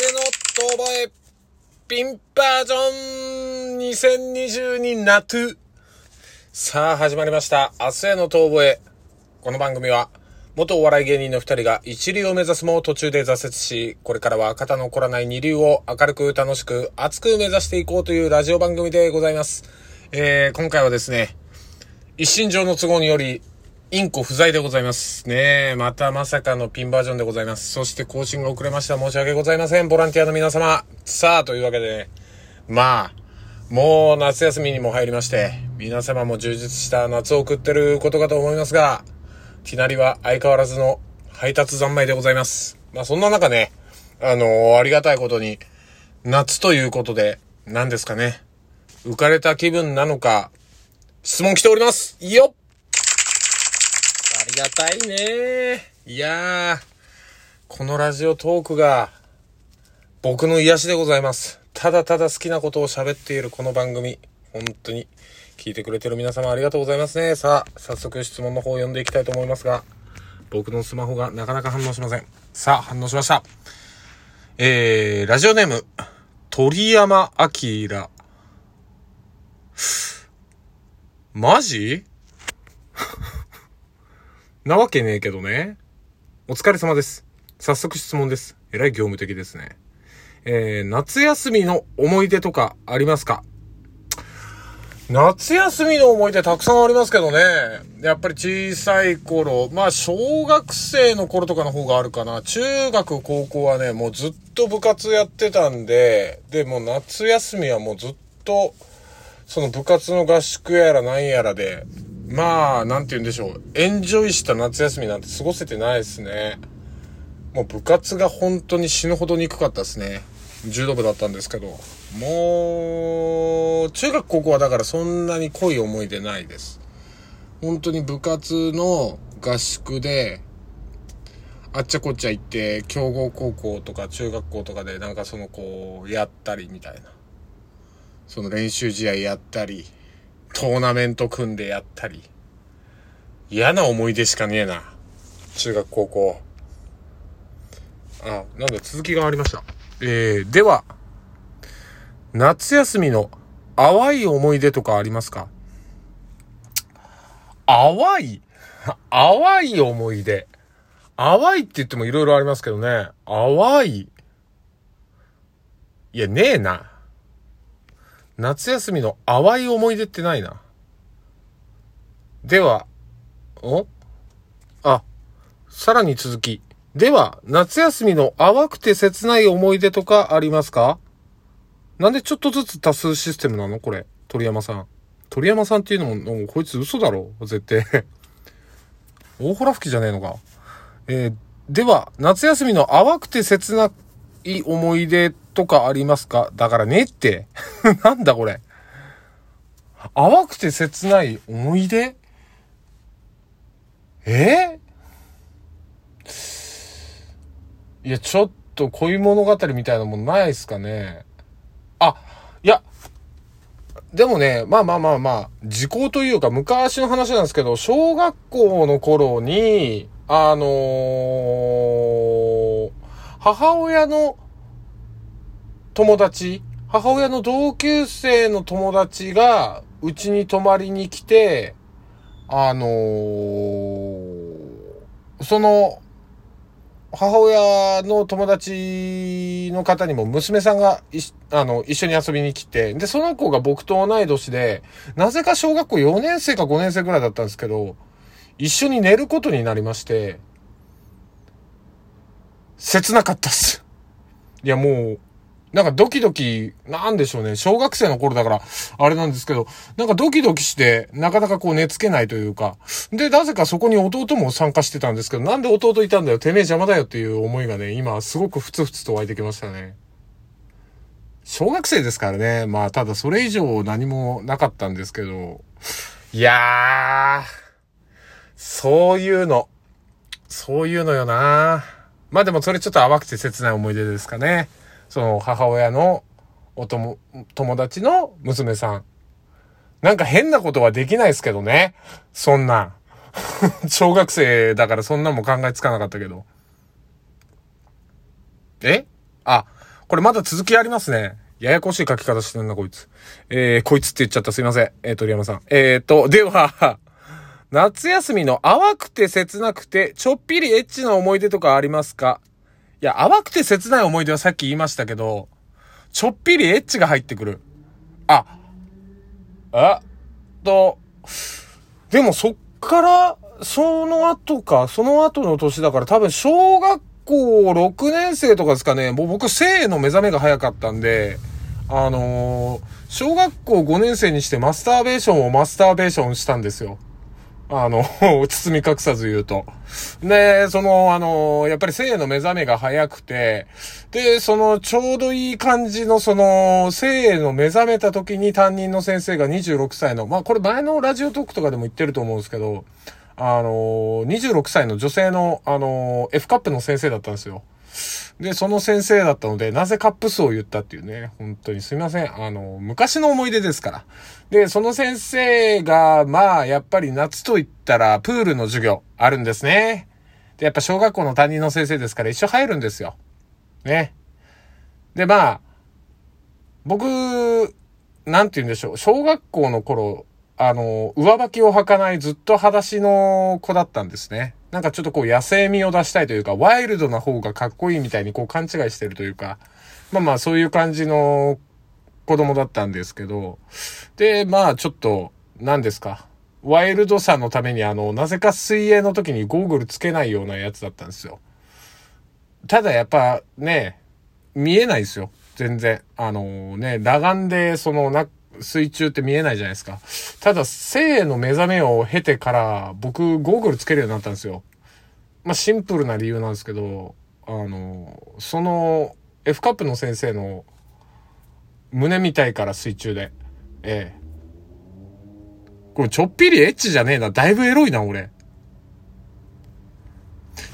の遠吠え、ピンバージョン2022ナトゥ。さあ、始まりました。明日への遠吠え。この番組は、元お笑い芸人の二人が一流を目指すも途中で挫折し、これからは肩の凝らない二流を明るく楽しく熱く目指していこうというラジオ番組でございます。えー、今回はですね、一身上の都合により、インコ不在でございます。ねえ、またまさかのピンバージョンでございます。そして更新が遅れました。申し訳ございません。ボランティアの皆様。さあ、というわけでね、まあ、もう夏休みにも入りまして、皆様も充実した夏を送ってることかと思いますが、きなりは相変わらずの配達三昧でございます。まあそんな中ね、あのーありがたいことに、夏ということで、何ですかね、浮かれた気分なのか、質問来ておりますよっりがたいねいやー、このラジオトークが、僕の癒しでございます。ただただ好きなことを喋っているこの番組、本当に、聞いてくれてる皆様ありがとうございますね。さあ、早速質問の方を読んでいきたいと思いますが、僕のスマホがなかなか反応しません。さあ、反応しました。えー、ラジオネーム、鳥山明。マジ？なわけねえけどね。お疲れ様です。早速質問です。えらい業務的ですね。えー、夏休みの思い出とかありますか？夏休みの思い出たくさんありますけどね。やっぱり小さい頃、まあ小学生の頃とかの方があるかな。中学、高校はね、もうずっと部活やってたんで、で、もう夏休みはもうずっと、その部活の合宿やらなんやらで、まあ、なんて言うんでしょう。エンジョイした夏休みなんて過ごせてないですね。もう部活が本当に死ぬほど憎かったですね。柔道部だったんですけど。もう、中学高校はだからそんなに濃い思い出ないです。本当に部活の合宿で、あっちゃこっちゃ行って、強豪高校とか中学校とかでなんかそのこう、やったりみたいな。その練習試合やったり、トーナメント組んでやったり。嫌な思い出しかねえな。中学高校。あ、なんだ続きがありました。えー、では、夏休みの淡い思い出とかありますか？淡い？淡い思い出。淡いって言ってもいろいろありますけどね。淡い。いや、ねえな。夏休みの淡い思い出ってないな。では、お？あ、さらに続き。では、夏休みの淡くて切ない思い出とかありますか？なんでちょっとずつ多数システムなの？これ。鳥山さん。鳥山さんっていうのも、もうこいつ嘘だろ？絶対。大洞吹きじゃねえのか。えーでは、夏休みの淡くて切ない思い出とかありますか？だからねって。なんだこれ。淡くて切ない思い出？え？いや、ちょっと恋物語みたいなもんないっすかね。あ、いや、でもね、まあまあまあまあ、時効というか昔の話なんですけど、小学校の頃に、あのー母親の友達、母親の同級生の友達が、うちに泊まりに来て、あのーその、母親の友達の方にも娘さんがいしあの、一緒に遊びに来て、で、その子が僕と同い年で、なぜか小学校4年生か5年生ぐらいだったんですけど、一緒に寝ることになりまして、切なかったっす。いや、もう、なんかドキドキ、なんでしょうね。小学生の頃だから、あれなんですけど、なんかドキドキして、なかなかこう寝つけないというか。で、なぜかそこに弟も参加してたんですけど、なんで弟いたんだよ、てめえ邪魔だよっていう思いがね、今すごくふつふつと湧いてきましたね。小学生ですからね。まあ、ただそれ以上何もなかったんですけど。いやー、そういうの、そういうのよなまあでもそれちょっと淡くて切ない思い出ですかね。その母親のおとも、友達の娘さん。なんか変なことはできないですけどね。そんな。小学生だからそんなも考えつかなかったけど。え？あ、これまだ続きありますね。ややこしい書き方してんな、こいつ。えー、こいつって言っちゃった。すいません。えー、鳥山さん。えーと、では、夏休みの淡くて切なくて、ちょっぴりエッチな思い出とかありますか？いや、淡くて切ない思い出はさっき言いましたけど、ちょっぴりエッチが入ってくる。あ、あ、と、でもそっから、その後か、その後の年だから多分小学校6年生とかですかね、もう僕性の目覚めが早かったんで、あのー、小学校5年生にしてマスターベーションをマスターベーションしたんですよ。あの、包み隠さず言うと。で、その、あの、やっぱり性の目覚めが早くて、で、その、ちょうどいい感じの、その、性の目覚めた時に担任の先生が26歳の、まあ、これ前のラジオトークとかでも言ってると思うんですけど、あの、26歳の女性の、あの、F カップの先生だったんですよ。で、その先生だったので、なぜカップ数を言ったっていうね、本当にすいません。あの、昔の思い出ですから。で、その先生が、まあ、やっぱり夏と言ったら、プールの授業あるんですね。で、やっぱ小学校の担任の先生ですから一緒入るんですよ。ね。で、まあ、僕、なんて言うんでしょう。小学校の頃、あの、上履きを履かないずっと裸足の子だったんですね。なんかちょっとこう野生味を出したいというか、ワイルドな方がかっこいいみたいにこう勘違いしてるというか、まあまあそういう感じの子供だったんですけど、で、まあちょっと、何ですか。ワイルドさのためにあの、なぜか水泳の時にゴーグルつけないようなやつだったんですよ。ただやっぱね、見えないですよ。全然。あのね、裸眼でそのな、水中って見えないじゃないですか。ただ、性の目覚めを経てから、僕、ゴーグルつけるようになったんですよ。まあ、シンプルな理由なんですけど、あの、その、F カップの先生の、胸みたいから水中で。ええ。これ、ちょっぴりエッチじゃねえな。だいぶエロいな、俺。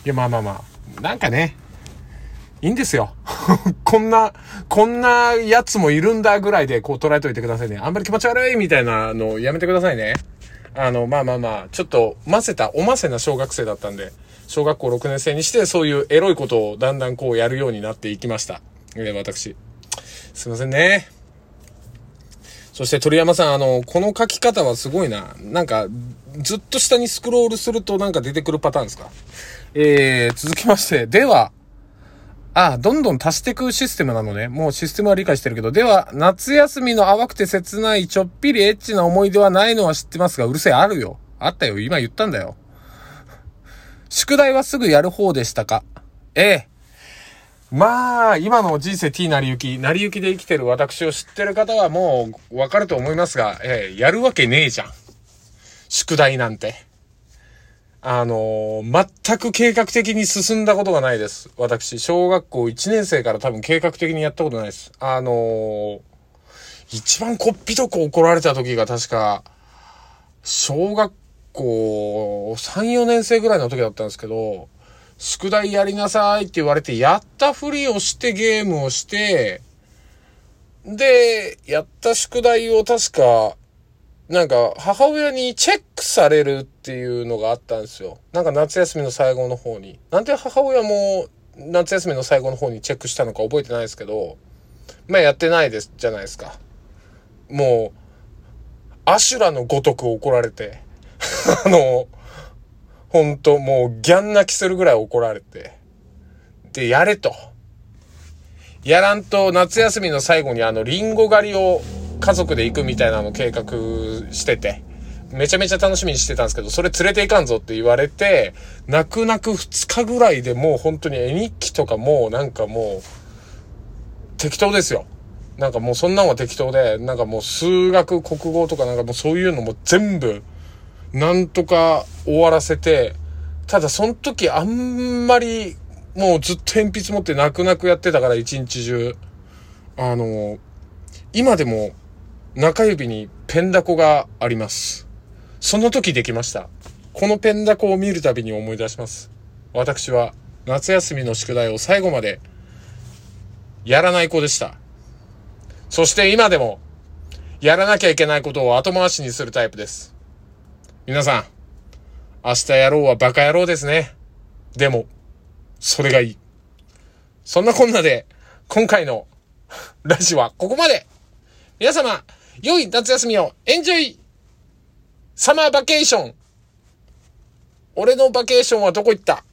いや、まあまあまあ。なんかね、いいんですよ。こんな、こんなやつもいるんだぐらいでこう捉えといてくださいね。あんまり気持ち悪いみたいなのやめてくださいね。あの、まあまあまあ、ちょっと、ませた、おませな小学生だったんで、小学校6年生にしてそういうエロいことをだんだんこうやるようになっていきました。え、私。すいませんね。そして鳥山さん、あの、この書き方はすごいな。なんか、ずっと下にスクロールするとなんか出てくるパターンですか？えー、続きまして、では、ああ、どんどん足していくシステムなのね。もうシステムは理解してるけど。では、夏休みの淡くて切ないちょっぴりエッチな思い出はないのは知ってますが、うるせえ、あるよ。あったよ。今言ったんだよ。宿題はすぐやる方でしたか？ええ。まあ、今の人生 T なりゆき、なりゆきで生きてる私を知ってる方はもうわかると思いますが、ええ、やるわけねえじゃん。宿題なんて。あのー、全く計画的に進んだことがないです。私、小学校1年生から多分計画的にやったことないです。あのー、一番こっぴどく怒られた時が確か、小学校3、4年生ぐらいの時だったんですけど、宿題やりなさいって言われて、やったふりをしてゲームをして、で、やった宿題を確か、なんか、母親にチェックされるっていうのがあったんですよ。なんか夏休みの最後の方に。なんで母親も夏休みの最後の方にチェックしたのか覚えてないですけど、まあやってないです、じゃないですか。もう、アシュラのごとく怒られて、あの、ほんともうギャン泣きするぐらい怒られて、で、やれと。やらんと夏休みの最後にあのリンゴ狩りを家族で行くみたいなの計画してて、めちゃめちゃ楽しみにしてたんですけど、それ連れて行かんぞって言われて、泣く泣く2日ぐらいでもう本当に絵日記とかもうなんかもう、適当ですよ。なんかもうそんなんは適当で、なんかもう数学、国語とかなんかもうそういうのも全部、なんとか終わらせて、ただその時あんまり、もうずっと鉛筆持って泣く泣くやってたから一日中。あの、今でも中指にペンダコがあります。その時できました。このペンダコを見るたびに思い出します。私は夏休みの宿題を最後までやらない子でした。そして今でもやらなきゃいけないことを後回しにするタイプです。皆さん、明日やろうはバカ野郎ですね。でも、それがいい。そんなこんなで、今回のラジオはここまで。皆様、良い夏休みをエンジョイサマーバケーション俺のバケーションはどこ行った？